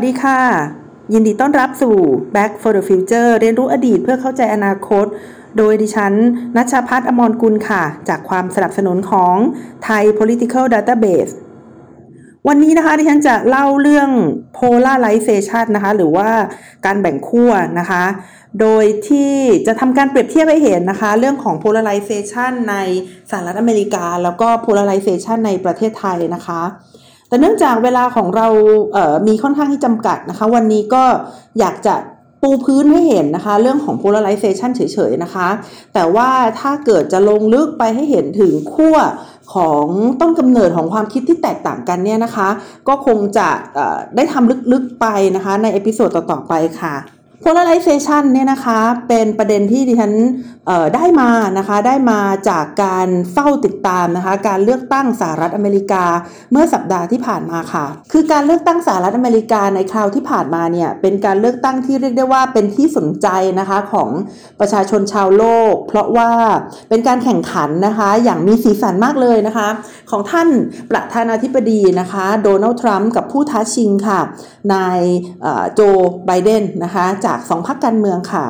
วัสดีค่ะ ยินดีต้อนรับสู่ Back for the Future เรียนรู้อดีตเพื่อเข้าใจอนาคต โดยดิฉันนัชพัฒน์อมรกุลค่ะ จากความสนับสนุนของ Thai Political Database วันนี้นะคะดิฉันจะเล่าเรื่อง polarization นะคะ หรือว่าการแบ่งขั้วนะคะ โดยที่จะทำการเปรียบเทียบให้เห็นนะคะ เรื่องของ polarization ในสหรัฐอเมริกา แล้วก็ polarization ในประเทศไทยนะคะ แต่เนื่องจากเวลาของเรามีค่อนข้างที่จำกัดนะคะ วันนี้ก็อยากจะปูพื้นให้เห็นนะคะ เรื่องของ polarization เฉยๆนะคะ แต่ว่าถ้าเกิดจะลงลึกไปให้เห็นถึงขั้วของต้นกำเนิดของความคิดที่แตกต่างกันเนี่ยนะคะ ก็คงจะได้ทำลึกๆไปนะคะ ใน episode ต่อๆไปค่ะ polarization เนี่ยนะคะเป็นประเด็นที่ดิฉันได้มานะคะได้มาจากการเฝ้าติดตามนะคะการเลือกตั้งสหรัฐอเมริกาเมื่อสัปดาห์ที่ผ่านมาค่ะ คือการเลือกตั้งสหรัฐอเมริกาในคราวที่ผ่านมาเนี่ยเป็นการเลือกตั้งที่เรียกได้ว่าเป็นที่สนใจนะคะของประชาชนชาวโลก เพราะว่าเป็นการแข่งขันนะคะอย่างมีสีสันมากเลยนะคะของท่านประธานาธิบดีนะคะโดนัลด์ทรัมป์กับผู้ท้าชิงค่ะนายโจไบเดนนะคะจากสองพักการเมืองค่ะ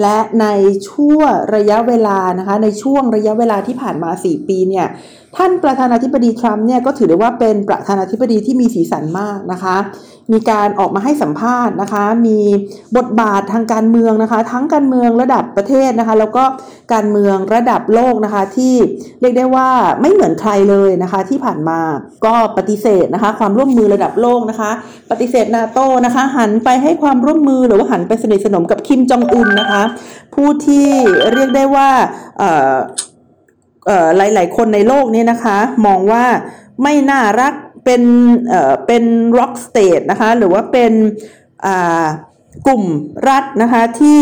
และในช่วงระยะเวลานะคะ ในช่วงระยะเวลาที่ผ่านมา 4 ปีเนี่ย ท่านประธานาธิบดีทรัมป์เนี่ยก็ถือได้ว่าเป็นประธานาธิบดีที่มีสีสันมากนะคะ มีการออกมาให้สัมภาษณ์นะคะ มีบทบาททางการเมืองนะคะ ทั้งการเมืองระดับประเทศนะคะ แล้วก็การเมืองระดับโลกนะคะ ที่เรียกได้ว่าไม่เหมือนใครเลยนะคะ ที่ผ่านมาก็ปฏิเสธนะคะ ความร่วมมือระดับโลกนะคะ ปฏิเสธนาโตนะคะ หันไปให้ความร่วมมือหรือว่าหันไปสนิทสนมกับคิมจองอึนนะคะ ผู้ที่เรียกได้ว่า หลาย ๆ คนในโลกนี้นะคะ มองว่าไม่น่ารักเป็นเอ่อเป็นร็อกสเตทนะคะ หรือว่าเป็นอ่ากลุ่มรัฐนะคะที่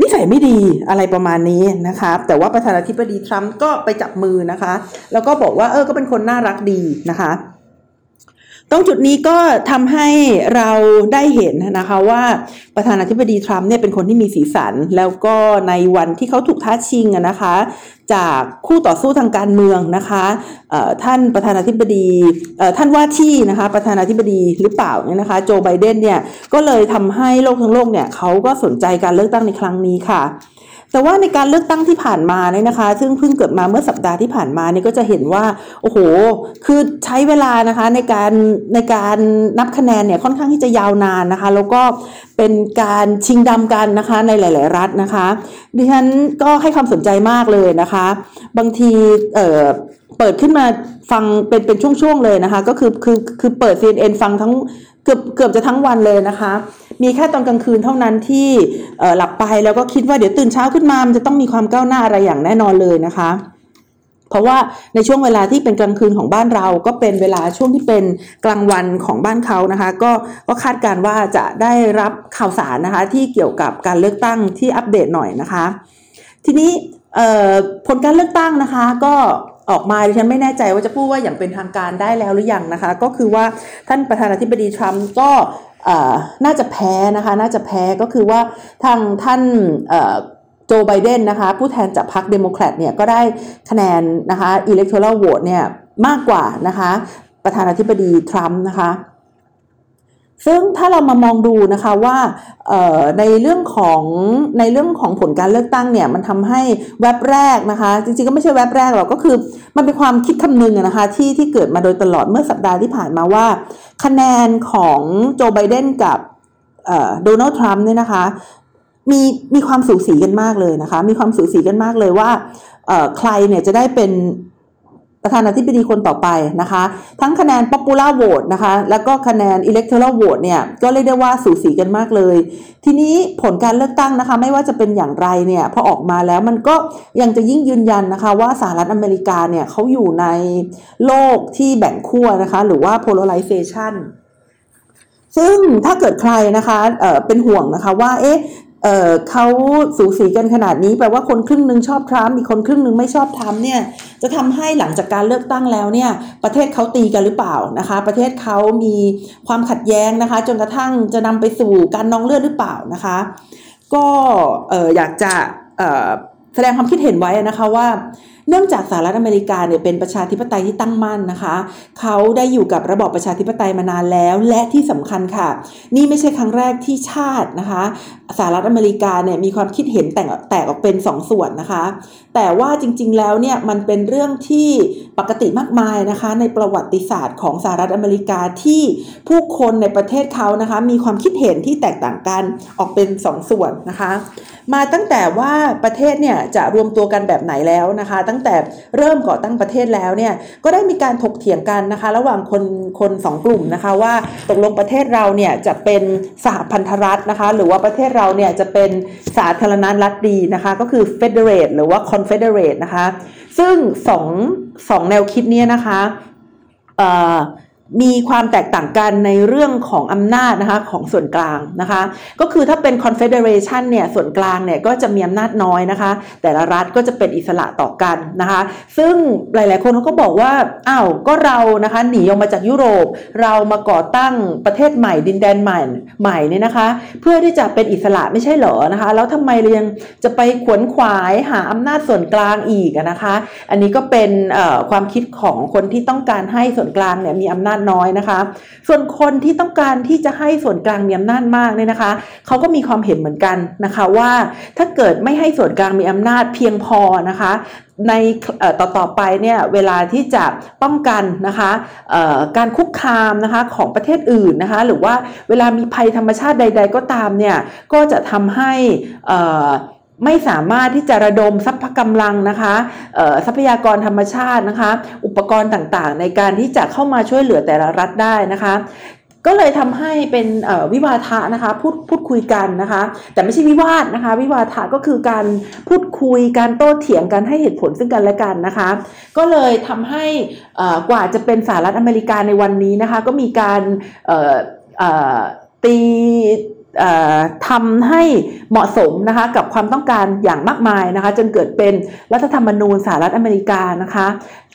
นิสัยไม่ดีอะไรประมาณนี้นะคะแต่ว่าประธานาธิบดีทรัมป์ก็ไปจับมือนะคะ แล้วก็บอกว่าเออก็เป็นคนน่ารักดีนะคะ รงจุดนี้ก็ทำให้เราได้เห็นนะคะว่าประธานาธิบดีทรัมป์เนี่ยเป็นคนที่มีสีสัน แล้วก็ในวันที่เขาถูกท้าชิงนะคะ จากคู่ต่อสู้ทางการเมืองนะคะท่านประธานาธิบดีท่านว่าที่นะคะประธานาธิบดีหรือเปล่าเนี่ยนะคะโจไบเดนเนี่ยก็เลยทำให้โลกทั้งโลกเนี่ยเขาก็สนใจการเลือกตั้งในครั้งนี้ค่ะ แต่ว่าในการเลือกตั้งที่ผ่านมาเนี่ยนะคะ ซึ่งเพิ่งเกิดมาเมื่อสัปดาห์ที่ผ่านมาเนี่ยก็จะเห็นว่าโอ้โห คือใช้เวลานะคะในการในการนับคะแนนเนี่ยค่อนข้างที่จะยาวนานนะคะ แล้วก็เป็นการชิงดำกันนะคะในหลาย ๆ รัฐนะคะดิฉันก็ให้ความสนใจมากเลยนะคะ บางทีเอ่อเปิดขึ้นมาฟังเป็นเป็นช่วง ๆ เลยนะคะ ก็คือคือคือเปิด CNN ฟังทั้งเกือบเกือบจะทั้งวันเลยนะคะ มีแค่ตอนกลางคืนเท่านั้นที่หลับไปแล้วก็คิดว่าเดี๋ยวตื่นเช้าขึ้นมามันจะต้องมีความก้าวหน้าอะไรอย่างแน่นอนเลยนะคะเพราะว่าในช่วงเวลาที่เป็นกลางคืนของบ้านเราก็เป็นเวลาช่วงที่เป็นกลางวันของบ้านเขานะคะ ก็ก็คาดการว่าจะได้รับข่าวสารนะคะที่เกี่ยวกับการเลือกตั้งที่อัปเดตหน่อยนะคะ ทีนี้ผลการเลือกตั้งนะคะก็ออกมาดิฉันไม่แน่ใจว่าจะพูดว่าอย่างเป็นทางการได้แล้วหรือยังนะคะ ก็คือว่าท่านประธานาธิบดีทรัมป์ก็ น่าจะแพ้นะคะน่าจะแพ้ก็คือว่าทางท่านโจไบเดนนะคะผู้แทนจากพรรคเดโมแครตเนี่ยก็ได้คะแนนนะคะ electoral vote เนี่ยมากกว่านะคะประธานาธิบดีทรัมป์นะคะ ซึ่งถ้าเรามามองดูนะคะว่าในเรื่องของในเรื่องของผลการเลือกตั้งเนี่ยมันทำให้แว็บแรกนะคะ จริงๆก็ไม่ใช่แว็บแรกหรอกก็คือมันเป็นความคิดคำนึงนะคะที่ที่เกิดมาโดยตลอดเมื่อสัปดาห์ที่ผ่านมาว่า คะแนนของโจไบเดนกับโดนัลด์ทรัมป์เนี่ยนะคะมีมีความสูสีกันมากเลยนะคะ มีความสูสีกันมากเลยว่าใครเนี่ยจะได้เป็น ประธานาธิบดีคนต่อไปนะคะ ทั้งคะแนน popular vote นะคะ แล้วก็คะแนน electoral vote เนี่ย ก็เรียกได้ว่าสูสีกันมากเลย ทีนี้ผลการเลือกตั้งนะคะ ไม่ว่าจะเป็นอย่างไรเนี่ยพอออกมาแล้วมันก็ยังจะยิ่งยืนยันนะคะ ว่าสหรัฐอเมริกาเนี่ยเขาอยู่ในโลกที่แบ่งขั้วนะคะ หรือว่า polarization ซึ่งถ้าเกิดใครนะคะเเป็นห่วงนะคะว่า เอ๊ะ เเขาสูสีกันขนาดนี้แปลว่าคนครึ่งหนึ่งชอบทรัมป์อีกคนครึ่งหนึ่งไม่ชอบทรัมป์เนี่ยจะทำให้หลังจากการเลือกตั้งแล้วเนี่ยประเทศเขาตีกันหรือเปล่านะคะ ประเทศเขามีความขัดแย้งนะคะ จนกระทั่งจะนำไปสู่การนองเลือดหรือเปล่านะคะ ก็อยากจะแสดงความคิดเห็นไว้นะคะว่า เนื่องจากสหรัฐอเมริกาเนี่ยเป็นประชาธิปไตยที่ตั้งมั่นนะคะ เขาได้อยู่กับระบอบประชาธิปไตยมานานแล้ว และที่สำคัญค่ะ นี่ไม่ใช่ครั้งแรกที่ชาตินะคะสหรัฐอเมริกาเนี่ยมีความคิดเห็นแตกแตกออกเป็น2สส่วนนะคะ แต่ว่าจริงๆแล้วเนี่ยมันเป็นเรื่องที่ปกติมากมายนะคะ ในประวัติศาสตร์ของสหรัฐอเมริกาที่ผู้คนในประเทศเขานะคะ มีความคิดเห็นที่แตกต่างกันออกเป็น2สส่วนนะคะ มาตั้งแต่ว่าประเทศเนี่ยจะรวมตัวกันแบบไหนแล้วนะคะ ตั้งแต่เริ่มก่อตั้งประเทศแล้วเนี่ยก็ได้มีการถกเถียงกันนะคะ ระหว่างคนคนสองกลุ่มนะคะว่าตกลงประเทศเราเนี่ยจะเป็นสหพันธรัฐนะคะ หรือว่าประเทศเราเนี่ยจะเป็นสาธารณรัฐดีนะคะ ก็คือ federate หรือว่า confederate นะคะ ซึ่งสองสองแนวคิดนี้นะคะ มีความแตกต่างกันในเรื่องของอำนาจนะคะของส่วนกลางนะคะ ก็คือถ้าเป็น confederation เนี่ยส่วนกลางเนี่ยก็จะมีอำนาจน้อยนะคะ แต่ละรัฐก็จะเป็นอิสระต่อกันนะคะ ซึ่งหลาย ๆ คนเขาก็บอกว่าอ้าวก็เรานะคะหนีออกมาจากยุโรป เรามาก่อตั้งประเทศใหม่ดินแดนใหม่ใหม่เนี่ยนะคะ เพื่อที่จะเป็นอิสระไม่ใช่เหรอนะคะ แล้วทำไมเรายังจะไปขวนขวายหาอำนาจส่วนกลางอีกนะคะ อันนี้ก็เป็นความคิดของคนที่ต้องการให้ส่วนกลางเนี่ยมีอำนาจน้อยนะคะ ส่วนคนที่ต้องการที่จะให้ส่วนกลางมีอำนาจมากเนี่ยนะคะเขาก็มีความเห็นเหมือนกันนะคะว่าถ้าเกิดไม่ให้ส่วนกลางมีอำนาจเพียงพอนะคะในต่อต่อไปเนี่ยเวลาที่จะป้องกันนะคะการคุกคามนะคะของประเทศอื่นนะคะหรือว่าเวลามีภัยธรรมชาติใด ๆ ก็ตามเนี่ยก็จะทำให้ ไม่สามารถที่จะระดมทรัพยกำลังนะคะทรัพยากรธรรมชาตินะคะ อุปกรณ์ต่างๆ ในการที่จะเข้ามาช่วยเหลือแต่ละรัฐได้นะคะ ก็เลยทำให้เป็นวิวาทะนะคะพูดพูดคุยกันนะคะ แต่ไม่ใช่วิวาทนะคะ วิวาทะก็คือการพูดคุยการโต้เถียงกันให้เหตุผลซึ่งกันและกันนะคะ ก็เลยทำให้กว่าจะเป็นสหรัฐอเมริกาในวันนี้นะคะ ก็มีการตี ทำให้เหมาะสมนะคะกับความต้องการอย่างมากมายนะคะจนเกิดเป็นรัฐธรรมนูญสหรัฐอเมริกานะคะ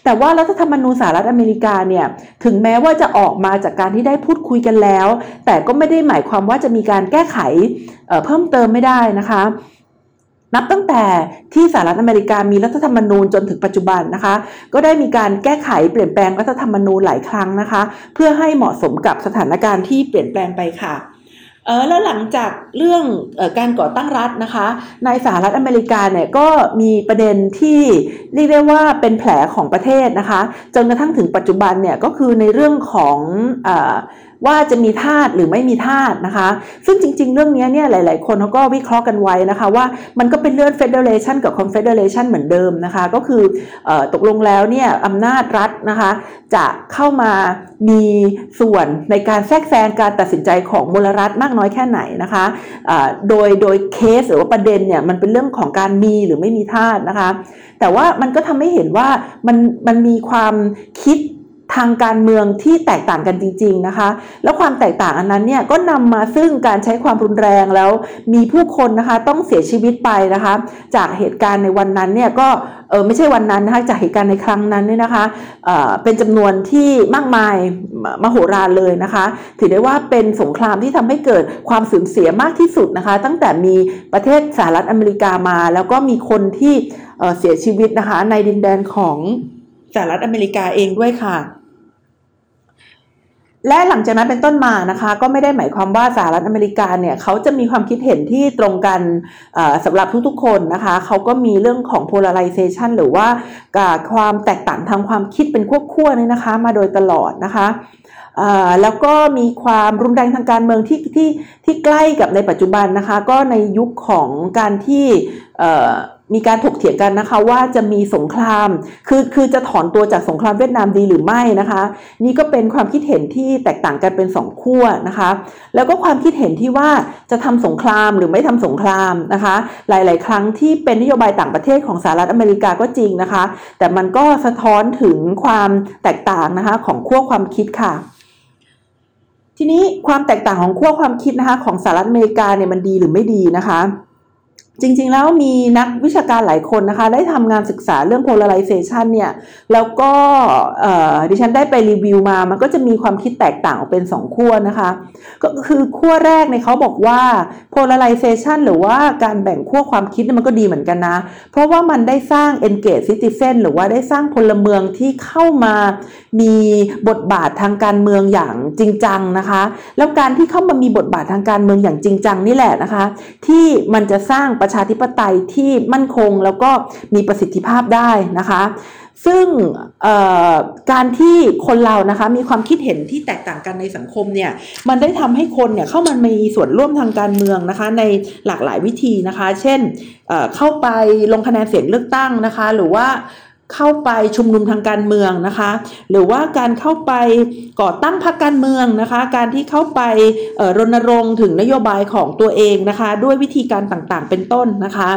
แต่ว่ารัฐธรรมนูญสหรัฐอเมริกาเนี่ยถึงแม้ว่าจะออกมาจากการที่ได้พูดคุยกันแล้ว แต่ก็ไม่ได้หมายความว่าจะมีการแก้ไขเพิ่มเติมไม่ได้นะคะนับตั้งแต่ที่สหรัฐอเมริกามีรัฐธรรมนูญจนถึงปัจจุบันนะคะ ก็ได้มีการแก้ไขเปลี่ยนแปลงรัฐธรรมนูญหลายครั้งนะคะ เพื่อให้เหมาะสมกับสถานการณ์ที่เปลี่ยนแปลงไปค่ะ เออแล้วหลังจากเรื่องออการก่อตั้งรัฐนะคะ ในสหรัฐอเมริกาเนี่ยก็มีประเด็นที่เรียกได้ว่าเป็นแผลของประเทศนะคะ จนกระทั่งถึงปัจจุบันเนี่ยก็คือในเรื่องของอ ว่าจะมีธาตุหรือไม่มีธาตุนะคะ ซึ่งจริง ๆ เรื่องนี้เนี่ยหลาย ๆ คนเขาก็วิเคราะห์กันไว้นะคะว่ามันก็เป็นเรื่อง Federation กับ Confederation เหมือนเดิมนะคะ ก็คืออตกลงแล้วเนี่ยอำนาจรัฐนะคะจะเข้ามามีส่วนในการแทรกแซงการตัดสินใจของมลรัฐมากน้อยแค่ไหนนะคะะโดยโดยเคสหรือว่าประเด็นเนี่ยมันเป็นเรื่องของการมีหรือไม่มีธาตุนะคะ แต่ว่ามันก็ทำให้เห็นว่ามันมันมีความคิด ทางการเมืองที่แตกต่างกันจริง ๆนะคะ แล้วความแตกต่างอันนั้นเนี่ยก็นำมาซึ่งการใช้ความรุนแรงแล้วมีผู้คนนะคะต้องเสียชีวิตไปนะคะ จากเหตุการณ์ในวันนั้นเนี่ยก็เออไม่ใช่วันนั้นนะคะจากเหตุการณ์ในครั้งนั้นเนี่ยนะคะเออเป็นจำนวนที่มากมายมโหฬารเลยนะคะ ถือได้ว่าเป็นสงครามที่ทำให้เกิดความสูญเสียมากที่สุดนะคะ ตั้งแต่มีประเทศสหรัฐอเมริกามา แล้วก็มีคนที่เสียชีวิตนะคะในดินแดนของสหรัฐอเมริกาเองด้วยค่ะ และหลังจากนั้นเป็นต้นมานะคะก็ไม่ได้หมายความว่าสหรัฐอเมริกาเนี่ยเขาจะมีความคิดเห็นที่ตรงกันสำหรับทุกๆคนนะคะเขาก็มีเรื่องของ polarization หรือว่าความแตกต่างทางความคิดเป็นขั้วๆนี่นะคะมาโดยตลอดนะคะแล้วก็มีความรุนแรงทางการเมืองที่ที่ที่ใกล้กับในปัจจุบันนะคะก็ในยุคของการที่ มีการถกเถียงกันนะคะว่าจะมีสงคราม คือคือจะถอนตัวจากสงครามเวียดนามดีหรือไม่นะคะ นี่ก็เป็นความคิดเห็นที่แตกต่างกันเป็นสองขั้วนะคะ แล้วก็ความคิดเห็นที่ว่าจะทำสงครามหรือไม่ทำสงครามนะคะ หลาย ๆ ครั้งที่เป็นนโยบายต่างประเทศของสหรัฐอเมริกาก็จริงนะคะ แต่มันก็สะท้อนถึงความแตกต่างนะคะของขั้วความคิดค่ะทีนี้ความแตกต่างของขั้วความคิดนะคะของสหรัฐอเมริกาเนี่ยมันดีหรือไม่ดีนะคะ จริงๆแล้วมีนักวิชาการหลายคนนะคะ ได้ทำงานศึกษาเรื่อง polarization เนี่ย แล้วก็ดิฉันได้ไปรีวิวมา มันก็จะมีความคิดแตกต่างออกเป็น 2 ขั้วนะคะ ก็คือขั้วแรกเนี่ยเขาบอกว่า polarization หรือว่าการแบ่งขั้วความคิดมันก็ดีเหมือนกันนะ เพราะว่ามันได้สร้าง engage citizen หรือว่าได้สร้างพลเมืองที่เข้ามามีบทบาททางการเมืองอย่างจริงจังนะคะ แล้วการที่เข้ามามีบทบาททางการเมืองอย่างจริงจังนี่แหละนะคะ ที่มันจะสร้างประชาธิปไตยที่มั่นคงแล้วก็มีประสิทธิภาพได้นะคะ ซึ่งการที่คนเรานะคะมีความคิดเห็นที่แตกต่างกันในสังคมเนี่ยมันได้ทำให้คนเนี่ยเข้ามามีส่วนร่วมทางการเมืองนะคะในหลากหลายวิธีนะคะ เช่นเเข้าไปลงคะแนนเสียงเลือกตั้งนะคะ หรือว่า เข้าไปชุมนุมทางการเมืองนะคะ หรือว่าการเข้าไปก่อตั้งพรรคการเมืองนะคะ การที่เข้าไปรณรงค์ถึงนโยบายของตัวเองนะคะ ด้วยวิธีการต่างๆ เป็นต้นนะคะ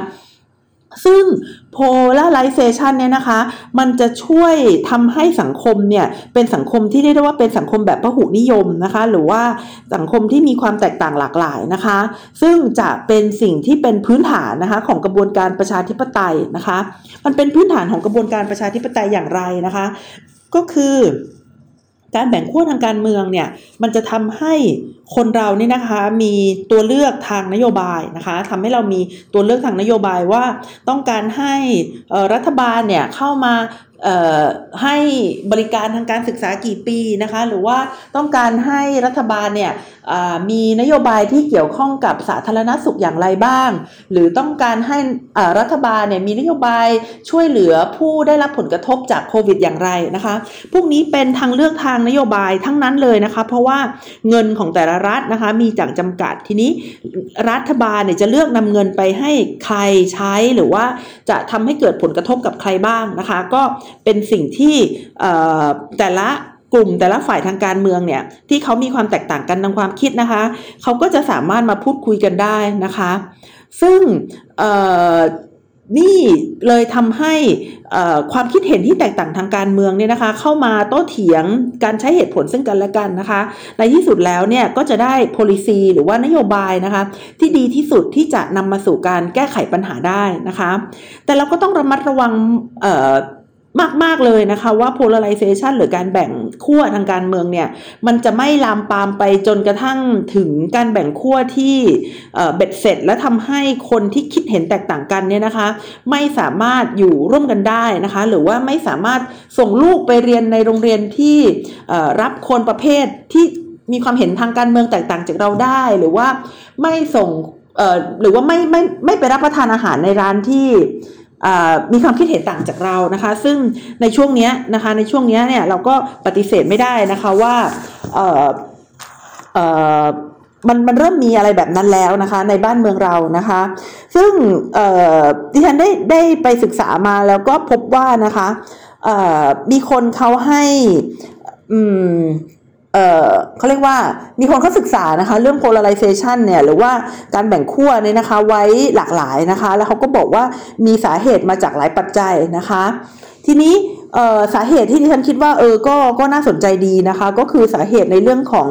ซึ่ง polarization เนี่ยนะคะ มันจะช่วยทำให้สังคมเนี่ย เป็นสังคมที่เรียกได้ว่าเป็นสังคมแบบพหุนิยมนะคะ หรือว่าสังคมที่มีความแตกต่างหลากหลายนะคะ ซึ่งจะเป็นสิ่งที่เป็นพื้นฐานนะคะของกระบวนการประชาธิปไตยนะคะ มันเป็นพื้นฐานของกระบวนการประชาธิปไตยอย่างไรนะคะ ก็คือ การแบ่งขั้วทางการเมืองเนี่ยมันจะทำให้คนเรานี่นะคะมีตัวเลือกทางนโยบายนะคะทำให้เรามีตัวเลือกทางนโยบายว่าต้องการให้รัฐบาลเนี่ยเข้ามา ให้บริการทางการศึกษากี่ปีนะคะ หรือว่าต้องการให้รัฐบาลเนี่ยมีนโยบายที่เกี่ยวข้องกับสาธารณสุขอย่างไรบ้าง หรือต้องการให้รัฐบาลเนี่ยมีนโยบายช่วยเหลือผู้ได้รับผลกระทบจากโควิดอย่างไรนะคะ พวกนี้เป็นทางเลือกทางนโยบายทั้งนั้นเลยนะคะ เพราะว่าเงินของแต่ละรัฐนะคะมีจากจำกัดทีนี้รัฐบาลเนี่ยจะเลือกนำเงินไปให้ใครใช้หรือว่าจะทำให้เกิดผลกระทบกับใครบ้างนะคะ ก็เป็นสิ่งที่แต่ละกลุ่มแต่ละฝ่ายทางการเมืองเนี่ยที่เขามีความแตกต่างกันทางความคิดนะคะเขาก็จะสามารถมาพูดคุยกันได้นะคะ ซึ่งนี่เลยทำให้ความคิดเห็นที่แตกต่างทางการเมืองเนี่ยนะคะ เข้ามาโต้เถียงการใช้เหตุผลซึ่งกันและกันนะคะ ในที่สุดแล้วเนี่ยก็จะได้ policy หรือว่านโยบายนะคะ ที่ดีที่สุดที่จะนำมาสู่การแก้ไขปัญหาได้นะคะ แต่เราก็ต้องระมัดระวัง มากมากเลยนะคะว่า polarization หรือการแบ่งขั้วทางการเมืองเนี่ย มันจะไม่ลามปามไปจนกระทั่งถึงการแบ่งขั้วที่เบ็ดเสร็จ และทำให้คนที่คิดเห็นแตกต่างกันเนี่ยนะคะ ไม่สามารถอยู่ร่วมกันได้นะคะ หรือว่าไม่สามารถส่งลูกไปเรียนในโรงเรียนที่รับคนประเภทที่มีความเห็นทางการเมืองแตกต่างจากเราได้ หรือว่าไม่ส่งหรือว่าไม่ไม่ไม่ไปรับประทานอาหารในร้านที่ มีความคิดเห็นต่างจากเรานะคะ ซึ่งในช่วงนี้นะคะในช่วงนี้เนี่ยเราก็ปฏิเสธไม่ได้นะคะว่ามันมันเริ่มมีอะไรแบบนั้นแล้วนะคะ ในบ้านเมืองเรานะคะ ซึ่งดิฉันได้ได้ไปศึกษามาแล้วก็พบว่านะคะมีคนเขาให้ เอ่อเขาเรียกว่ามีคนเขาศึกษานะคะเรื่อง polarization เนี่ยหรือว่าการแบ่งขั้วเนี่ยนะคะไว้หลากหลายนะคะ แล้วเขาก็บอกว่ามีสาเหตุมาจากหลายปัจจัยนะคะ ทีนี้ สาเหตุที่ที่ฉันคิดว่าเออก็ก็น่าสนใจดีนะคะ ก็คือสาเหตุในเรื่องของ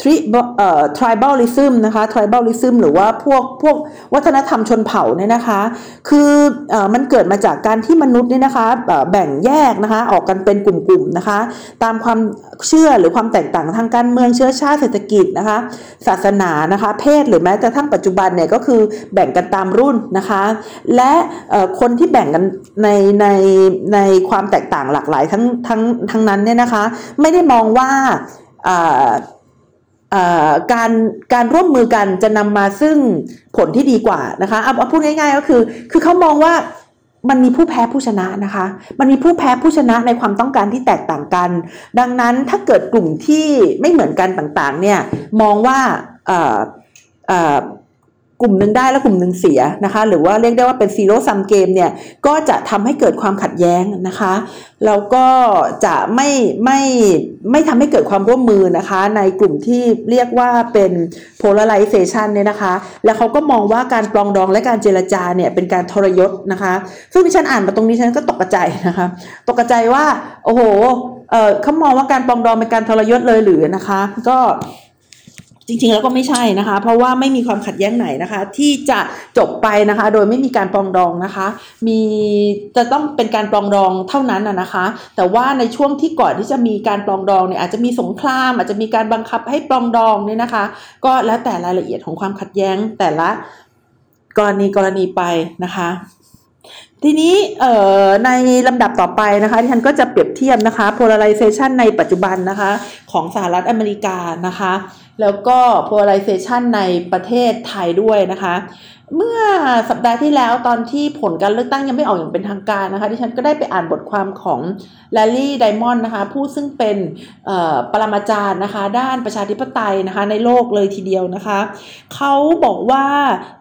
ทริเอ่อ tribalism นะคะ tribalism หรือว่าพวกพวกวัฒนธรรมชนเผ่าเนี่ยนะคะ คือเอ่อมันเกิดมาจากการที่มนุษย์เนี่ยนะคะแบ่งแยกนะคะออกกันเป็นกลุ่มๆนะคะ ตามความเชื่อหรือความแตกต่างทางการเมืองเชื้อชาติเศรษฐกิจนะคะ ศาสนานะคะ เพศหรือแม้แต่ทั้งปัจจุบันเนี่ยก็คือแบ่งกันตามรุ่นนะคะ และคนที่แบ่งกันในในในความแตกต่างต่างหลากหลายทั้งทั้งทั้งนั้นเนี่ยนะคะ ไม่ได้มองว่าการการร่วมมือกันจะนำมาซึ่งผลที่ดีกว่านะคะเอาพูดง่ายๆก็คือ คือเขามองว่ามันมีผู้แพ้ผู้ชนะนะคะ มันมีผู้แพ้ผู้ชนะในความต้องการที่แตกต่างกัน ดังนั้นถ้าเกิดกลุ่มที่ไม่เหมือนกันต่างๆเนี่ยมองว่า กลุ่มหนึ่งได้แล้วกลุ่มหนึ่งเสียนะคะ หรือว่าเรียกได้ว่าเป็นซีโร่ซัมเกมเนี่ยก็จะทำให้เกิดความขัดแย้งนะคะแล้วก็จะไม่ไม่ไม่ทำให้เกิดความร่วมมือนะคะ ในกลุ่มที่เรียกว่าเป็น polarization เนี่ยนะคะ แล้วเขาก็มองว่าการปลองดองและการเจรจาเนี่ยเป็นการทรยศนะคะ ซึ่งที่ฉันอ่านมาตรงนี้ฉันก็ตกใจนะคะ ตกใจว่า โอ้โหเออเขามองว่าการปลองดองเป็นการทรยศเลยหรือนะคะ ก็ จริงๆแล้วก็ไม่ใช่นะคะ เพราะว่าไม่มีความขัดแย้งไหนนะคะ ที่จะจบไปนะคะ โดยไม่มีการปรองดองนะคะ มีจะต้องเป็นการปรองดองเท่านั้นนะคะ แต่ว่าในช่วงที่ก่อนที่จะมีการปรองดองเนี่ยอาจจะมีสงคราม อาจจะมีการบังคับให้ปรองดองเนี่ยนะคะ ก็แล้วแต่รายละเอียดของความขัดแย้งแต่ละกรณีกรณีไปนะคะ ทีนี้ในลำดับต่อไปนะคะที่ฉันก็จะเปรียบเทียบนะคะ polarization ในปัจจุบันนะคะของสหรัฐอเมริกานะคะ แล้วก็ polarization ในประเทศไทยด้วยนะคะ เมื่อสัปดาห์ที่แล้วตอนที่ผลการเลือกตั้งยังไม่ออกอย่างเป็นทางการนะคะที่ฉันก็ได้ไปอ่านบทความของแลลี่ไดมอนด์นะคะผู้ซึ่งเป็นปรมาจารย์นะคะด้านประชาธิปไตยนะคะในโลกเลยทีเดียวนะคะเขาบอกว่า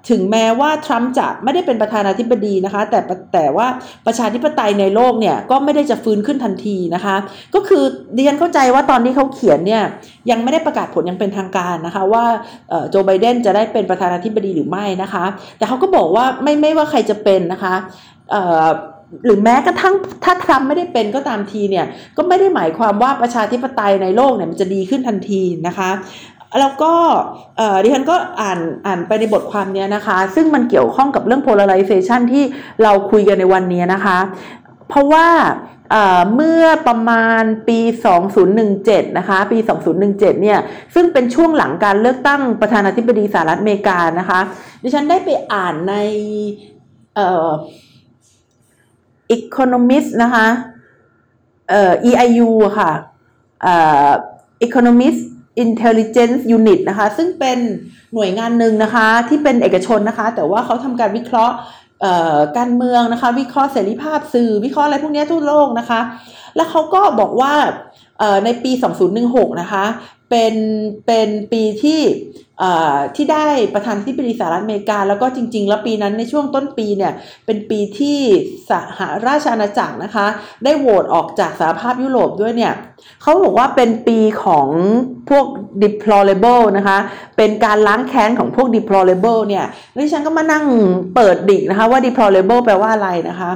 ถึงแม้ว่าทรัมป์จะไม่ได้เป็นประธานาธิบดีนะคะแต่แต่ว่าประชาธิปไตยในโลกเนี่ยก็ไม่ได้จะฟื้นขึ้นทันทีนะคะก็คือดิฉันเข้าใจว่าตอนที่เขาเขียนเนี่ยยังไม่ได้ประกาศผลยังเป็นทางการนะคะว่าโจไบเดนจะได้เป็นประธานาธิบดีหรือไม่นะคะแต่เขาก็บอกว่าไม่ไม่ว่าใครจะเป็นนะคะหรือแม้กระทั่งถ้าทรัมป์ไม่ได้เป็นก็ตามทีเนี่ยก็ไม่ได้หมายความว่าประชาธิปไตยในโลกเนี่ยมันจะดีขึ้นทันทีนะคะแล้วก็ดิฉันก็อ่านอ่านไปในบทความนี้นะคะ ซึ่งมันเกี่ยวข้องกับเรื่อง polarization ที่เราคุยกันในวันนี้นะคะ เพราะว่า เมื่อประมาณปี 2017 นะคะ ปี 2017 เนี่ย ซึ่งเป็นช่วงหลังการเลือกตั้งประธานาธิบดีสหรัฐอเมริกานะคะ ดิฉันได้ไปอ่านใน เอ่อ Economist นะคะ เอ่อ EIU ค่ะ เอ่อ Economist Intelligence Unit นะคะ ซึ่งเป็นหน่วยงานหนึ่งนะคะ ที่เป็นเอกชนนะคะ แต่ว่าเขาทำการวิเคราะห์ การเมืองนะคะ วิเคราะห์เสรีภาพสื่อ วิเคราะห์อะไรพวกนี้ทั่วโลกนะคะ แล้วเขาก็บอกว่าในปี 2016 นะคะ เป็นเป็นปีที่ที่ได้ประธานที่ปรึกษารัฐอเมริกา แล้วก็จริง ๆ แล้วปีนั้นในช่วงต้นปีเนี่ยเป็นปีที่สหราชอาณาจักรนะคะ ได้โหวตออกจากสหภาพยุโรปด้วยเนี่ยเขาบอกว่าเป็นปีของพวก deplorable นะคะ เป็นการล้างแค้นของพวก deplorable เนี่ยดิฉันก็มานั่งเปิดดิกนะคะว่า deplorable แปลว่าอะไรนะคะ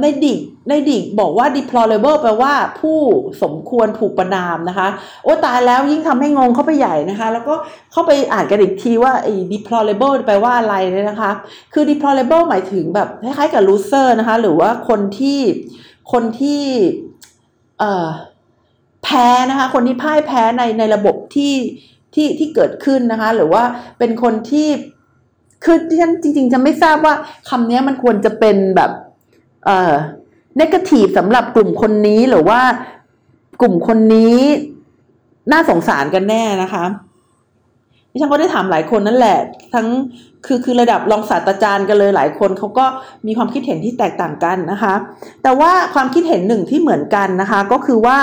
ในดิกในดิกบอกว่า deplorable แปลว่าผู้สมควรถูกประนามนะคะ โอ้ตายแล้วยิ่งทำให้งงเข้าไปใหญ่นะคะ แล้วก็เข้าไปอ่านกันอีกทีว่าไอ้ deplorable แปลว่าอะไรเนี่ยนะคะ คือ deplorable หมายถึงแบบคล้ายๆกับ loser นะคะ หรือว่าคนที่คนที่เอ่อ แพ้นะคะคนที่พ่ายแพ้ในในระบบที่ที่ที่เกิดขึ้นนะคะหรือว่าเป็นคนที่คือที่ฉันจริงๆจะไม่ทราบว่าคำนี้มันควรจะเป็นแบบเอ่อ negative สำหรับกลุ่มคนนี้หรือว่ากลุ่มคนนี้น่าสงสารกันแน่นะคะดิฉันก็ได้ถามหลายคนนั่นแหละ ทั้งคือคือระดับรองศาสตราจารย์กันเลยหลายคนเขาก็มีความคิดเห็นที่แตกต่างกันนะคะ แต่ว่าความคิดเห็นหนึ่งที่เหมือนกันนะคะ ก็คือว่า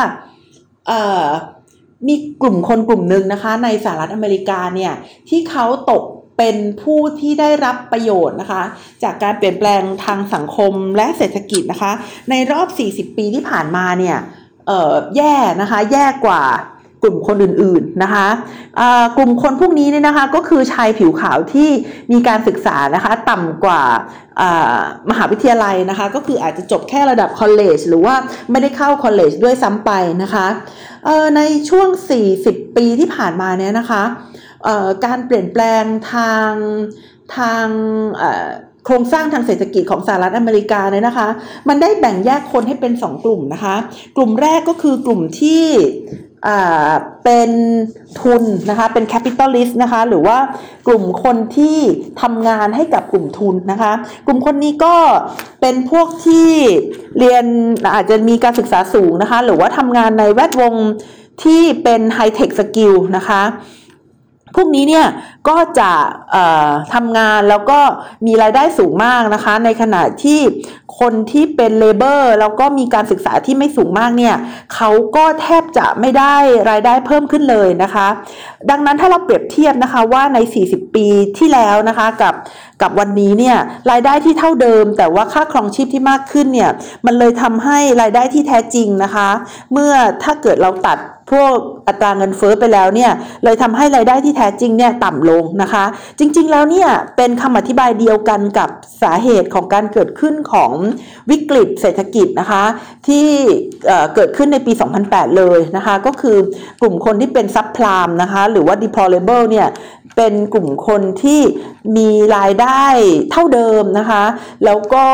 มีกลุ่มคนกลุ่มหนึ่งนะคะในสหรัฐอเมริกาเนี่ยที่เขาตกเป็นผู้ที่ได้รับประโยชน์นะคะ จากการเปลี่ยนแปลงทางสังคมและเศรษฐกิจนะคะ ในรอบ 40 ปีที่ผ่านมาเนี่ยแย่นะคะ แย่กว่า กลุ่มคนอื่นๆนะคะกลุ่มคนพวกนี้เนี่ยนะคะก็คือชายผิวขาวที่มีการศึกษานะคะต่ำกว่ามหาวิทยาลัยนะคะก็คืออาจจะจบแค่ระดับคอลเลจหรือว่าไม่ได้เข้าคอลเลจด้วยซ้ำไปนะคะในช่วง 40 ปีที่ผ่านมาเนี่ยนะคะการเปลี่ยนแปลงทางทาง โครงสร้างทางเศรษฐกิจของสหรัฐอเมริกาเนี่ยนะคะ มันได้แบ่งแยกคนให้เป็น 2 กลุ่มนะคะ กลุ่มแรกก็คือกลุ่มที่เป็นทุนนะคะ เป็น capitalist นะคะ หรือว่ากลุ่มคนที่ทำงานให้กับกลุ่มทุนนะคะ กลุ่มคนนี้ก็เป็นพวกที่เรียนอาจจะมีการศึกษาสูงนะคะ หรือว่าทำงานในแวดวงที่เป็น high-tech skill นะคะ พวกนี้เนี่ยก็จะทำงานแล้วก็มีรายได้สูงมากนะคะ ในขณะที่คนที่เป็นเลเบอร์แล้วก็มีการศึกษาที่ไม่สูงมากเนี่ยเขาก็แทบจะไม่ได้รายได้เพิ่มขึ้นเลยนะคะ ดังนั้นถ้าเราเปรียบเทียบนะคะว่าใน 40 ปีที่แล้วนะคะกับกับวันนี้เนี่ยรายได้ที่เท่าเดิม แต่ว่าค่าครองชีพที่มากขึ้นเนี่ยมันเลยทำให้รายได้ที่แท้จริงนะคะ เมื่อถ้าเกิดเราตัด พวกอัตราเงินเฟ้อไปแล้วเนี่ยเลยทำให้รายได้ที่แท้จริงเนี่ยต่ำลงนะคะ จริงๆแล้วเนี่ยเป็นคำอธิบายเดียวกันกับสาเหตุของการเกิดขึ้นของวิกฤตเศรษฐกิจนะคะ ที่เกิดขึ้นในปี 2008 เลยนะคะ ก็คือกลุ่มคนที่เป็นซับพลามนะคะหรือว่า deplorable เนี่ยเป็นกลุ่มคนที่มีรายได้เท่าเดิมนะคะ แล้วก็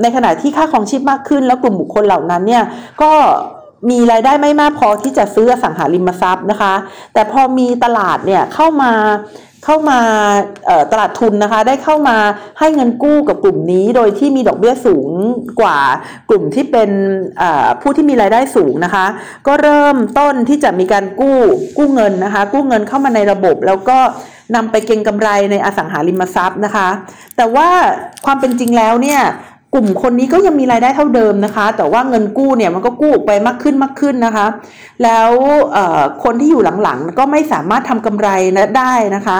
ในขณะที่ค่าของชีพมากขึ้น แล้วกลุ่มบุคคลเหล่านั้นเนี่ยก็ มีรายได้ไม่มากพอที่จะซื้ออสังหาริมทรัพย์นะคะ แต่พอมีตลาดเนี่ยเข้ามาเข้ามาตลาดทุนนะคะ ได้เข้ามาให้เงินกู้กับกลุ่มนี้ โดยที่มีดอกเบี้ยสูงกว่ากลุ่มที่เป็นผู้ที่มีรายได้สูงนะคะ ก็เริ่มต้นที่จะมีการกู้กู้เงินนะคะ กู้เงินเข้ามาในระบบ แล้วก็นำไปเก็งกำไรในอสังหาริมทรัพย์นะคะ แต่ว่าความเป็นจริงแล้วเนี่ย กลุ่มคนนี้ก็ยังมีรายได้เท่าเดิมนะคะ แต่ว่าเงินกู้เนี่ยมันก็กู้ไปมากขึ้นมากขึ้นนะคะ แล้วคนที่อยู่หลังๆก็ไม่สามารถทำกำไรได้นะคะ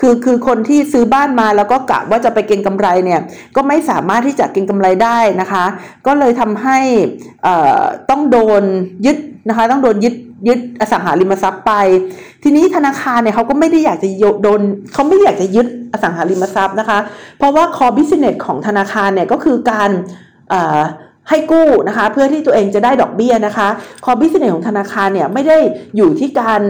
คือคือคนที่ซื้อบ้านมาแล้วก็กะว่าจะไปเก็งกำไรเนี่ยก็ไม่สามารถที่จะเก็งกำไรได้นะคะ ก็เลยทำให้ต้องโดนยึดนะคะต้องโดนยึดยึดอสังหาริมทรัพย์ไป ทีนี้ธนาคารเนี่ยเขาก็ไม่ได้อยากจะโดยเขาไม่อยากจะยึดอสังหาริมทรัพย์นะคะ เพราะว่า core business ของธนาคารเนี่ยก็คือการ ให้กู้นะคะ เพื่อที่ตัวเองจะได้ดอกเบี้ยนะคะ core business ของธนาคารเนี่ยไม่ได้อยู่ที่การ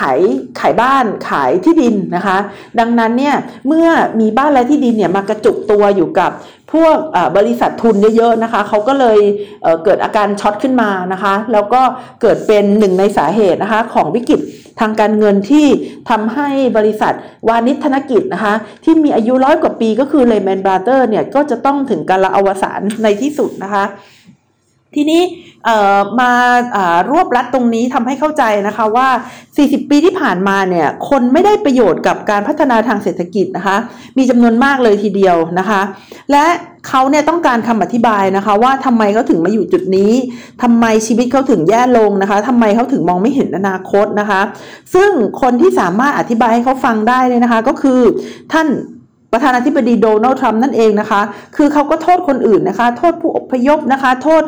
ขายขายบ้านขายที่ดินนะคะ ดังนั้นเนี่ยเมื่อมีบ้านและที่ดินเนี่ยมากระจุกตัวอยู่กับพวกบริษัททุนเยอะๆนะคะเขาก็เลยเกิดอาการช็อกขึ้นมานะคะ แล้วก็เกิดเป็นหนึ่งในสาเหตุนะคะของวิกฤตทางการเงินที่ทำให้บริษัทวานิชธนกิจนะคะที่มีอายุร้อยกว่าปีก็คือเลแมนบราเตอร์เนี่ยก็จะต้องถึงการละอวสานในที่สุดนะคะ ทีนี้มารวบรัดตรงนี้ทำให้เข้าใจนะคะว่า 40 ปีที่ผ่านมาเนี่ยคนไม่ได้ประโยชน์กับการพัฒนาทางเศรษฐกิจนะคะ มีจำนวนมากเลยทีเดียวนะคะ และเขาเนี่ยต้องการคำอธิบายนะคะ ว่าทำไมเขาถึงมาอยู่จุดนี้ทำไมชีวิตเขาถึงแย่ลงนะคะทำไมเขาถึงมองไม่เห็นอนาคตนะคะ ซึ่งคนที่สามารถอธิบายให้เขาฟังได้เลยนะคะ ก็คือท่าน ประธานาธิบดีโดนัลด์ทรัมป์นั่นเองนะคะ คือเขาก็โทษคนอื่นนะคะ โทษผู้อพยพนะคะ โทษ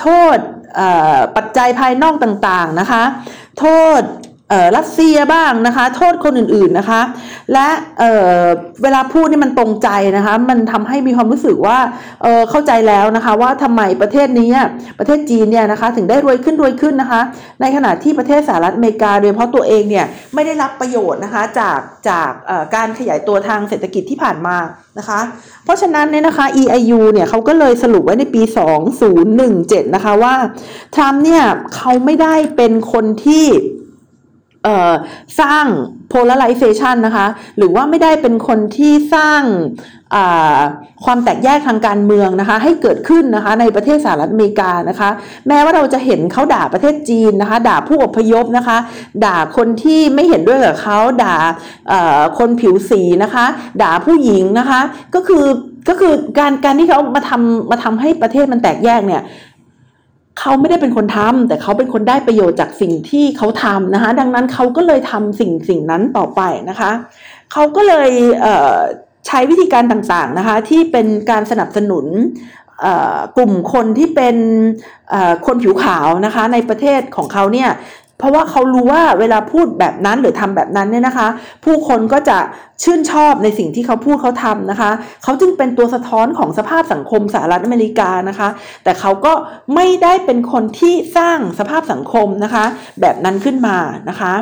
โทษปัจจัยภายนอกต่างๆนะคะ โทษ รัสเซียบ้างนะคะ โทษคนอื่นๆนะคะ และเเวลาพูดนี่มันตรงใจนะคะ มันทำให้มีความรู้สึกว่าเเข้าใจแล้วนะคะว่าทำไมประเทศนี้ประเทศจีนเนี่ยนะคะถึงได้รวยขึ้นรวยขึ้นนะคะ ในขณะที่ประเทศสหรัฐอเมริกาโดยเฉพาะตัวเองเนี่ยไม่ได้รับประโยชน์นะคะจากจากการขยายตัวทางเศรษฐกิจที่ผ่านมานะคะ เพราะฉะนั้นเนี่ยนะคะ EIU เนี่ยเขาก็เลยสรุปไว้ในปี 2017 นะคะว่าทรัมป์เนี่ยเขาไม่ได้เป็นคนที่ สร้าง polarization นะคะ หรือว่าไม่ได้เป็นคนที่สร้างความแตกแยกทางการเมืองนะคะ ให้เกิดขึ้นนะคะในประเทศสหรัฐอเมริกานะคะ แม้ว่าเราจะเห็นเขาด่าประเทศจีนนะคะ ด่าผู้อพยพนะคะ ด่าคนที่ไม่เห็นด้วยกับเขาด่าคนผิวสีนะคะ ด่าผู้หญิงนะคะ ก็คือก็คือการการที่เขามาทำมาทำให้ประเทศมันแตกแยกเนี่ย เขาไม่ได้เป็นคนทำแต่เขาเป็นคนได้ประโยชน์จากสิ่งที่เขาทำนะคะ ดังนั้นเขาก็เลยทำสิ่งสิ่งนั้นต่อไปนะคะเขาก็เลยเใช้วิธีการต่างๆนะคะ ที่เป็นการสนับสนุนกลุ่มคนที่เป็นคนผิวขาวนะคะในประเทศของเขาเนี่ย เพราะว่าเขารู้ว่าเวลาพูดแบบนั้นหรือทำแบบนั้นเนี่ยนะคะ ผู้คนก็จะชื่นชอบในสิ่งที่เขาพูดเขาทำนะคะ เขาจึงเป็นตัวสะท้อนของสภาพสังคมสหรัฐอเมริกานะคะ แต่เขาก็ไม่ได้เป็นคนที่สร้างสภาพสังคมนะคะ แบบนั้นขึ้นมานะคะ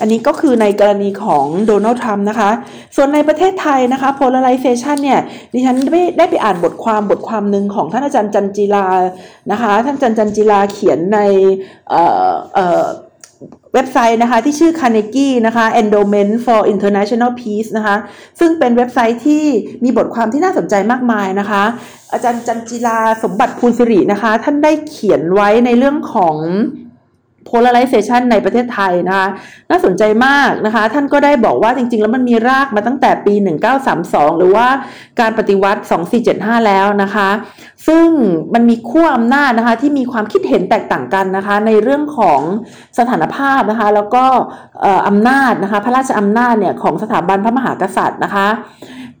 อันนี้ก็คือในกรณีของโดนัลด์ทรัมป์นะคะ ส่วนในประเทศไทยนะคะ polarization เนี่ย ดิฉันได้ได้ไปอ่านบทความบทความหนึ่งของท่านอาจารย์จันจิลานะคะ ท่านอาจารย์จันจิลาเขียนในเอ่อเอ่อ เว็บไซต์นะคะที่ชื่อ Carnegie นะคะ Endowment for International Peace นะคะซึ่งเป็นเว็บไซต์ที่มีบทความที่น่าสนใจมากมายนะคะ อาจารย์จันจิลาสมบัติภูลสิรินะคะ ท่านได้เขียนไว้ในเรื่องของ polarization ในประเทศไทยนะคะน่าสนใจมากนะคะ ท่านก็ได้บอกว่าจริง ๆ แล้วมันมีรากมาตั้งแต่ปี 1932 หรือว่าการปฏิวัติ 2475 แล้วนะคะ ซึ่งมันมีขั้วอำนาจนะคะที่มีความคิดเห็นแตกต่างกันนะคะ ในเรื่องของสถานภาพนะคะ แล้วก็อำนาจนะคะพระราชอำนาจเนี่ยของสถาบันพระมหากษัตริย์นะคะ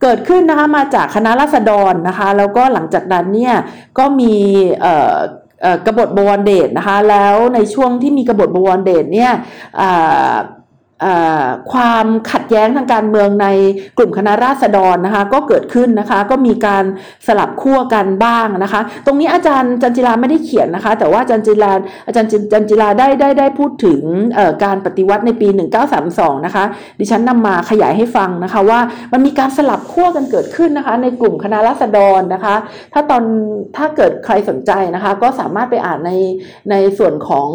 เกิดขึ้นนะคะมาจากคณะราษฎรนะคะ แล้วก็หลังจากนั้นเนี่ยก็มี กบฏบวรเดชนะคะแล้วในช่วงที่มีกบฏบวรเดชเนี่ย ความขัดแย้งทางการเมืองในกลุ่มคณะราษฎรนะคะก็เกิดขึ้นนะคะก็มีการสลับขั้วกันบ้างนะคะ ตรงนี้อาจารย์จันจิลาไม่ได้เขียนนะคะ แต่ว่าอาจารย์จิลาอาจารย์จันจิลาได้ได้ได้พูดถึงการปฏิวัติในปี 1932 นะคะ ดิฉันนำมาขยายให้ฟังนะคะว่ามันมีการสลับขั้วกันเกิดขึ้นนะคะ ในกลุ่มคณะราษฎรนะคะ ถ้าตอนถ้าเกิดใครสนใจนะคะ ก็สามารถไปอ่านในในส่วนของ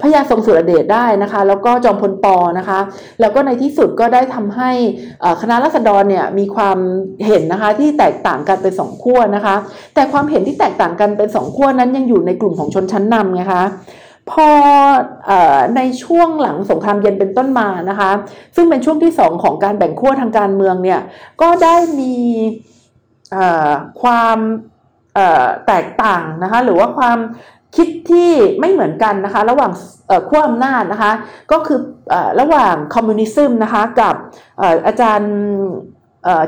พระยาทรงสุรเดชได้นะคะ แล้วก็จอมพลปนะคะ แล้วก็ในที่สุดก็ได้ทำให้คณะรัษฎรเนี่ยมีความเห็นนะคะที่แตกต่างกันเป็นสองขั้วนะคะ แต่ความเห็นที่แตกต่างกันเป็นสองขั้วนั้นยังอยู่ในกลุ่มของชนชั้นนำไงคะพออในช่วงหลังสงครามเย็นเป็นต้นมานะคะ ซึ่งเป็นช่วงที่สองของการแบ่งขั้วทางการเมืองเนี่ยก็ได้มีความแตกต่างนะคะหรือว่าความ คิดที่ไม่เหมือนกันนะคะ ระหว่างขั้วอำนาจนะคะ ก็คือระหว่างคอมมิวนิซึมนะคะกับอาจารย์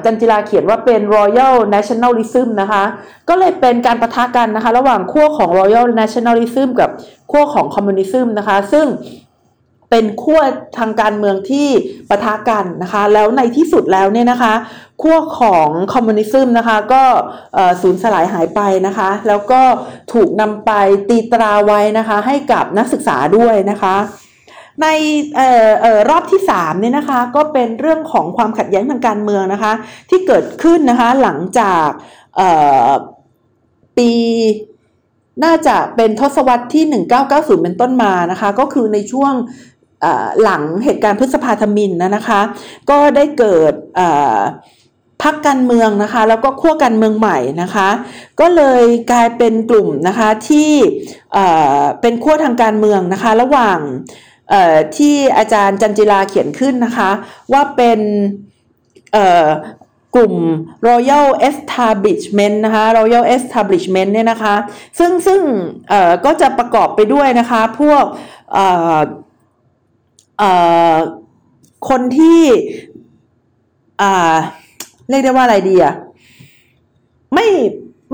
จันจิลาเขียนว่าเป็น Royal Nationalism นะคะ ก็เลยเป็นการประทะกันนะคะ ระหว่างขั้วของ Royal Nationalism กับขั้วของคอมมิวนิซึมนะคะ ซึ่ง เป็นขั้วทางการเมืองที่ปะทะกันนะคะ แล้วในที่สุดแล้วเนี่ยนะคะขั้วของคอมมิวนิซึมนะคะก็สูญสลายหายไปนะคะ แล้วก็ถูกนำไปตีตราไว้นะคะ ให้กับนักศึกษาด้วยนะคะในออออรอบที่3เนี่ยนะคะก็เป็นเรื่องของความขัดแย้งทางการเมืองนะคะ ที่เกิดขึ้นนะคะหลังจากปีน่าจะเป็นทศวรรษที่ 1990 เป็นต้นมานะคะ ก็คือในช่วง หลังเหตุการณ์พฤษภาธมินนะนะคะ ก็ได้เกิดพักการเมืองนะคะ แล้วก็ขั้วการเมืองใหม่นะคะ ก็เลยกลายเป็นกลุ่มนะคะที่เป็นขั้วทางการเมืองนะคะ ระหว่างที่อาจารย์จันจิลาเขียนขึ้นนะคะ ว่าเป็นกลุ่ม Royal Establishment นะคะ Royal Establishment เนี่ยนะคะ ซึ่งซึ่งก็จะประกอบไปด้วยนะคะ พวก คนที่เรียกได้ว่าอะไรดีอะไม่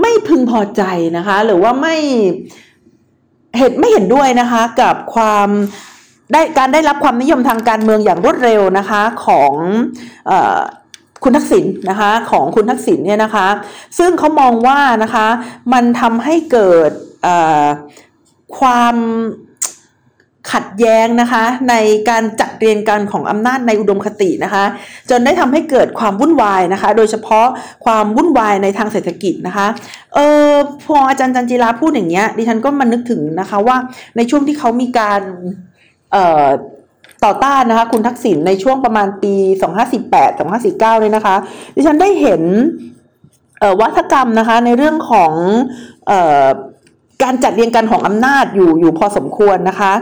ไม่พึงพอใจนะคะ หรือว่าไม่เห็นไม่เห็นด้วยนะคะ กับความได้การได้รับความนิยมทางการเมืองอย่างรวดเร็วนะคะของอคุณทักษิณนะคะของคุณทักษิณเนี่ยนะคะ ซึ่งเขามองว่านะคะมันทำให้เกิดความ ขัดแย้งนะคะ ในการจัดเรียงกันของอำนาจในอุดมคตินะคะ จนได้ทำให้เกิดความวุ่นวายนะคะ โดยเฉพาะความวุ่นวายในทางเศรษฐกิจนะคะเออพออาจารย์จันจิราพูดอย่างเงี้ยดิฉันก็มานึกถึงนะคะว่าในช่วงที่เขามีการเอ่อต่อต้านนะคะคุณทักษิณในช่วงประมาณปี 2548 2549เลยนะคะ ดิฉันได้เห็นวัฒกรรมนะคะในเรื่องของการจัดเรียงกันของอำนาจอยู่อยู่พอสมควรนะคะ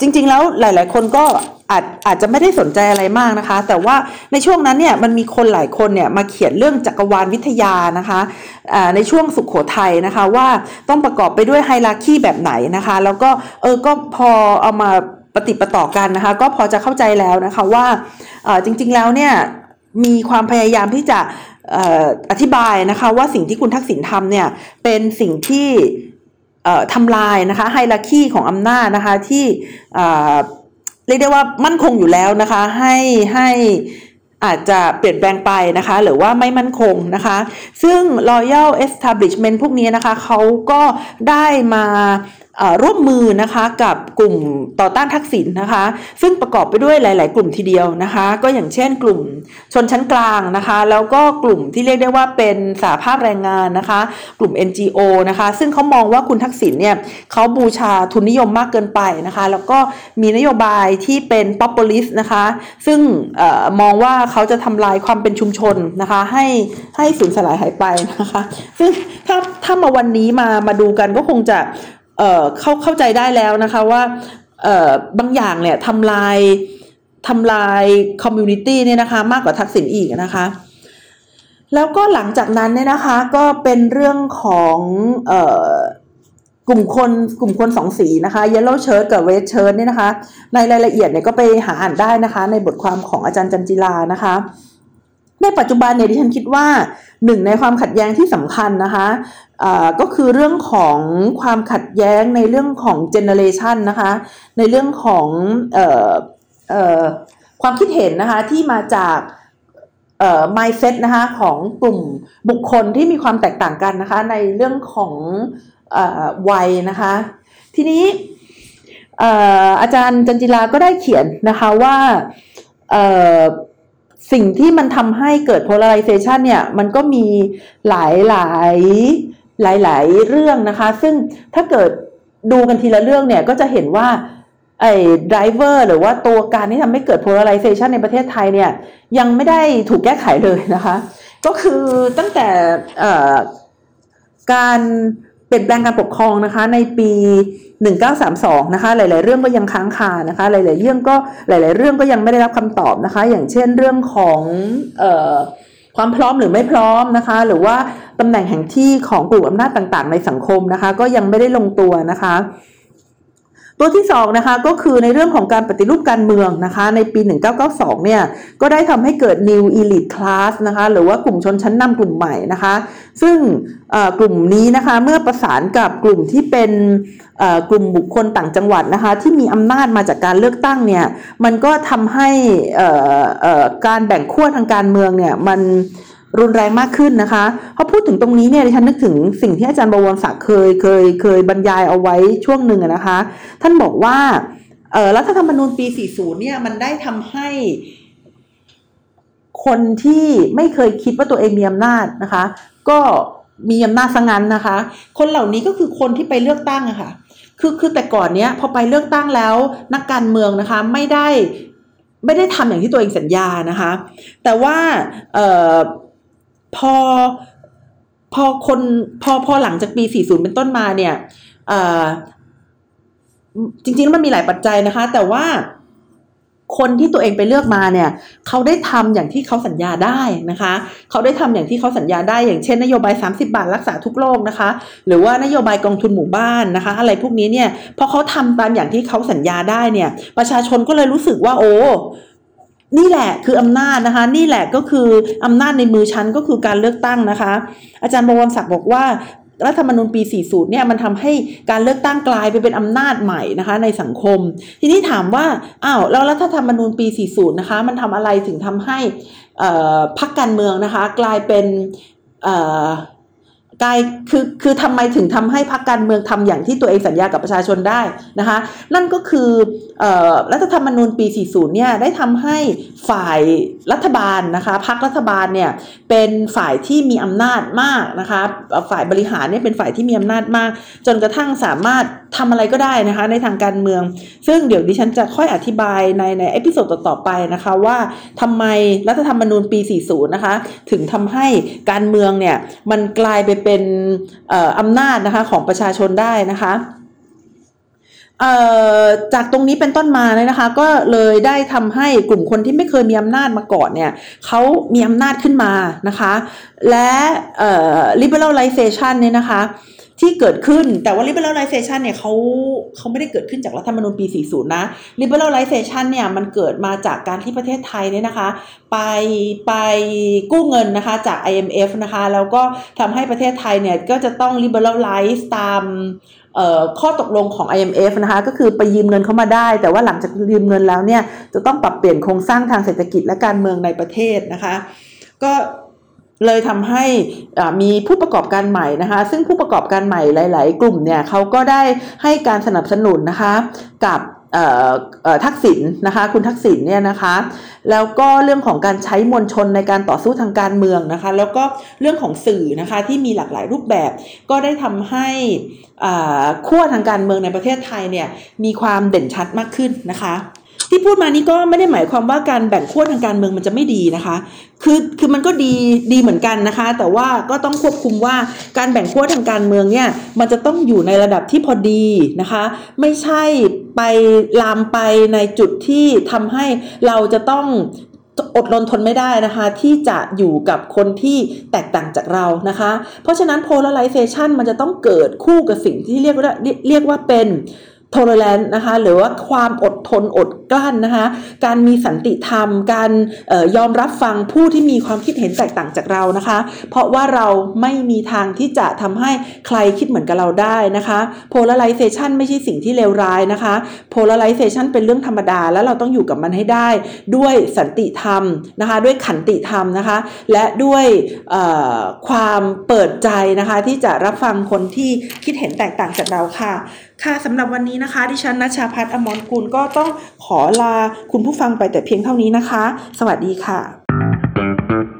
จริงๆแล้วหลาย ๆ คนก็อาจอาจจะไม่ได้สนใจอะไรมากนะคะ แต่ว่าในช่วงนั้นเนี่ยมันมีคนหลายคนเนี่ยมาเขียนเรื่องจักรวาลวิทยานะคะในช่วงสุขโขทัยนะคะว่าต้องประกอบไปด้วยไฮรักีแบบไหนนะคะ แล้วก็เออก็พอเอามาปฏิปต่อกันนะคะ ก็พอจะเข้าใจแล้วนะคะว่าจริง ๆ แล้วเนี่ยมีความพยายามที่จะอธิบายนะคะว่าสิ่งที่คุณทักษิณทำเนี่ยเป็นสิ่งที่ ทำลายนะคะไฮรักีของอำนาจนะคะที่เรียกได้ว่ามั่นคงอยู่แล้วนะคะให้ให้อาจจะเปลี่ยนแปลงไปนะคะ หรือว่าไม่มั่นคงนะคะ ซึ่ง Royal Establishment พวกนี้นะคะเขาก็ได้มา ร่วมมือนะคะกับกลุ่มต่อต้านทักษิณนนะคะ ซึ่งประกอบไปด้วยหลาย ๆ กลุ่มทีเดียวนะคะ ก็อย่างเช่น กลุ่มชนชั้นกลางนะคะ แล้วก็กลุ่มที่เรียกได้ว่าเป็นสาภาพแรงงานนะคะ กลุ่ม NGO นะคะ ซึ่งเขามองว่าคุณทักษิณเนี่ยเขาบูชาทุนนิยมมากเกินไปนะคะ แล้วก็มีนโยบายที่เป็น populist นะคะ ซึ่งออมองว่าเขาจะทำลายความเป็นชุมชนนะคะ ให้ให้สูญสลายหายไปนะคะ ซึ่งถ้าถ้ามาวันนี้มามาดูกันก็คงจะ เอ่อเข้าเข้าใจได้แล้วนะคะว่าเอ่อบางอย่างเนี่ยทำลายทำลายคอมมูนิตี้เนี่ยนะคะมากกว่าทักษิณอีกนะคะ แล้วก็หลังจากนั้นเนี่ยนะคะก็เป็นเรื่องของเอ่อกลุ่มคนกลุ่มคนสองสีนะคะ yellow shirt กับ red shirt เนี่ยนะคะ ในรายละเอียดเนี่ยก็ไปหาอ่านได้นะคะ ในบทความของอาจารย์จันจิลานะคะ ในปัจจุบันเนี่ยดิฉันคิดว่าหนึ่งในความขัดแย้งที่สำคัญนะคะ ก็คือเรื่องของความขัดแย้งในเรื่องของเจเนเรชันนะคะในเรื่องของออความคิดเห็นนะคะที่มาจากเอ่อ mindset นะคะของกลุ่มบุคคลที่มีความแตกต่างกันนะคะในเรื่องของอวัยนะคะทีนี้อาจารย์จันจิลาก็ได้เขียนนะคะว่าสิ่งที่มันทำให้เกิด polarization เนี่ยมันก็มีหลายหลาย หลายหลายเรื่องนะคะ ซึ่งถ้าเกิดดูกันทีละเรื่องเนี่ยก็จะเห็นว่าไอ้ดรเวอร์หรือว่าตัวการที่ทำให้เกิด polarization ในประเทศไทยเนี่ยยังไม่ได้ถูกแก้ไขเลยนะคะ ก็คือตั้งแต่การเปลี่ยนแปลงการปกครองนะคะในปี 1932 นะคะหลาย ๆ เรื่องก็ยังค้างคานะคะหลาย ๆ เรื่องก็หลาย ๆ เรื่องก็ยังไม่ได้รับคำตอบนะคะ อย่างเช่นเรื่องของออ ความพร้อมหรือไม่พร้อมนะคะ หรือว่าตำแหน่งแห่งที่ของกลุ่มอำนาจต่างๆ ในสังคมนะคะ ก็ยังไม่ได้ลงตัวนะคะ ตัวที่2นะคะก็คือในเรื่องของการปฏิรูปการเมืองนะคะในปี 1992 เนี่ยก็ได้ทำให้เกิด New Elite Class นะคะหรือว่ากลุ่มชนชั้นนำกลุ่มใหม่นะคะ ซึ่งกลุ่มนี้นะคะเมื่อประสานกับกลุ่มที่เป็นกลุ่มบุคคลต่างจังหวัดนะคะที่มีอำนาจมาจากการเลือกตั้งเนี่ยมันก็ทำให้การแบ่งขั้วทางการเมืองเนี่ยมัน รุนแรงมากขึ้นนะคะพอพูดถึงตรงนี้เนี่ยดิฉันนึกถึงสิ่งที่อาจารย์บวรศักดิ์เคยเคยเคยบรรยายเอาไว้ช่วงหนึ่งนะคะ ท่านบอกว่าเออรัฐธรรมนูญปี 40 เนี่ยมันได้ทำให้คนที่ไม่เคยคิดว่าตัวเองมีอำนาจนะคะ ก็มีอำนาจสังั้นนะคะ คนเหล่านี้ก็คือคนที่ไปเลือกตั้งอะคะ่ะ คือคือแต่ก่อนเนี้ยพอไปเลือกตั้งแล้วนักการเมืองนะคะไม่ได้ไม่ได้ทำอย่างที่ตัวเองสัญญานะคะ แต่ว่าเออ พอพอคนพอพอหลังจากปี 40 เป็นต้นมาเนี่ยจริงๆมันมีหลายปัจจัยนะคะ แต่ว่าคนที่ตัวเองไปเลือกมาเนี่ย เขาได้ทำอย่างที่เขาสัญญาได้นะคะ เขาได้ทำอย่างที่เขาสัญญาได้ อย่างเช่นนโยบาย 30 บาทรักษาทุกโรคนะคะ หรือว่านโยบายกองทุนหมู่บ้านนะคะ อะไรพวกนี้เนี่ยพอเขาทำตามอย่างที่เขาสัญญาได้เนี่ย ประชาชนก็เลยรู้สึกว่าโอ้ นี่แหละคืออำนาจนะคะ นี่แหละก็คืออำนาจในมือฉันก็คือการเลือกตั้งนะคะ อาจารย์บวรศักดิ์บอกว่ารัฐธรรมนูญปี 40 เนี่ยมันทำให้การเลือกตั้งกลายไปเป็นอำนาจใหม่นะคะในสังคม ทีนี้ถามว่า อ้าวแล้วรัฐธรรมนูญปี 40 นะคะ มันทำอะไรถึงทำให้พรรคการเมืองนะคะ กลายเป็น กายคือคือทำไมถึงทำให้พรรคการเมืองทำอย่างที่ตัวเองสัญญากับประชาชนได้นะคะนั่นก็คือรัฐธรรมนูญปี 40 เนี่ยได้ทำให้ฝ่ายรัฐบาลนะคะพรรครัฐบาลเนี่ยเป็นฝ่ายที่มีอำนาจมากนะคะฝ่ายบริหารเนี่ยเป็นฝ่ายที่มีอำนาจมาก จนกระทั่งสามารถทำอะไรก็ได้นะคะในทางการเมือง ซึ่งเดี๋ยวดิฉันจะค่อยอธิบายในใน episode ต่อๆไปนะคะว่าทำไมรัฐธรรมนูญปี 40 นะคะถึงทำให้การเมืองเนี่ยมันกลายไปเป็นเป็นอำนาจนะคะของประชาชนได้นะคะจากตรงนี้เป็นต้นมาเลยนะคะ ก็เลยได้ทำให้กลุ่มคนที่ไม่เคยมีอำนาจมาก่อนเนี่ยเขามีอำนาจขึ้นมานะคะ และ liberalization เนี่ยนะคะ ที่เกิดขึ้นแต่ว่า liberalization เนี่ยเขาเขาไม่ได้เกิดขึ้นจากรัฐธรรมนูญปี 40 นะ liberalization เนี่ยมันเกิดมาจากการที่ประเทศไทยเนี่ยนะคะ ไปไปกู้เงินนะคะจาก IMF นะคะ แล้วก็ทำให้ประเทศไทยเนี่ยก็จะต้อง liberalize ตามข้อตกลงของ IMF นะคะก็คือไปยืมเงินเข้ามาได้ แต่ว่าหลังจากยืมเงินแล้วเนี่ยจะต้องปรับเปลี่ยนโครงสร้างทางเศรษฐกิจและการเมืองในประเทศนะคะ ก็ เลยทำให้มีผู้ประกอบการใหม่นะคะ ซึ่งผู้ประกอบการใหม่หลาย ๆ กลุ่มเนี่ยเขาก็ได้ให้การสนับสนุนนะคะกับทักษิณนะคะคุณทักษิณเนี่ยนะคะแล้วก็เรื่องของการใช้มวลชนในการต่อสู้ทางการเมืองนะคะแล้วก็เรื่องของสื่อนะคะที่มีหลากหลายรูปแบบ ก็ได้ทำให้ขั้วทางการเมืองในประเทศไทยเนี่ยมีความเด่นชัดมากขึ้นนะคะ ที่พูดมานี้ก็ไม่ได้หมายความว่าการแบ่งขั้วทางการเมืองมันจะไม่ดีนะคะ คือคือมันก็ดีดีเหมือนกันนะคะ แต่ว่าก็ต้องควบคุมว่าการแบ่งขั้วทางการเมืองเนี่ยมันจะต้องอยู่ในระดับที่พอดีนะคะ ไม่ใช่ไปลามไปในจุดที่ทำให้เราจะต้องอดรนทนไม่ได้นะคะ ที่จะอยู่กับคนที่แตกต่างจากเรานะคะ เพราะฉะนั้น polarization มันจะต้องเกิดคู่กับสิ่งที่เรียกว่าเรียกว่าเป็น tolerance นะคะหรือว่าความอดทนอดกลั้นนะคะการมีสันติธรรม การออยอมรับฟังผู้ที่มีความคิดเห็นแตกต่างจากเรานะคะ เพราะว่าเราไม่มีทางที่จะทำให้ใครคิดเหมือนกับเราได้นะคะ polarization ไม่ใช่สิ่งที่เลวร้ายนะคะ polarization เป็นเรื่องธรรมดาแล้วเราต้องอยู่กับมันให้ได้ด้วยสันติธรรมนะคะด้วยขันติธรรมนะคะ และด้วยความเปิดใจนะคะที่จะรับฟังคนที่คิดเห็นแตกต่างจากเราค่ะ ค่ะสำหรับวันนี้นะคะดิฉันนัชาพัฒนอมรกุลก็ต้องขอลาคุณผู้ฟังไปแต่เพียงเท่านี้นะคะ สวัสดีค่ะ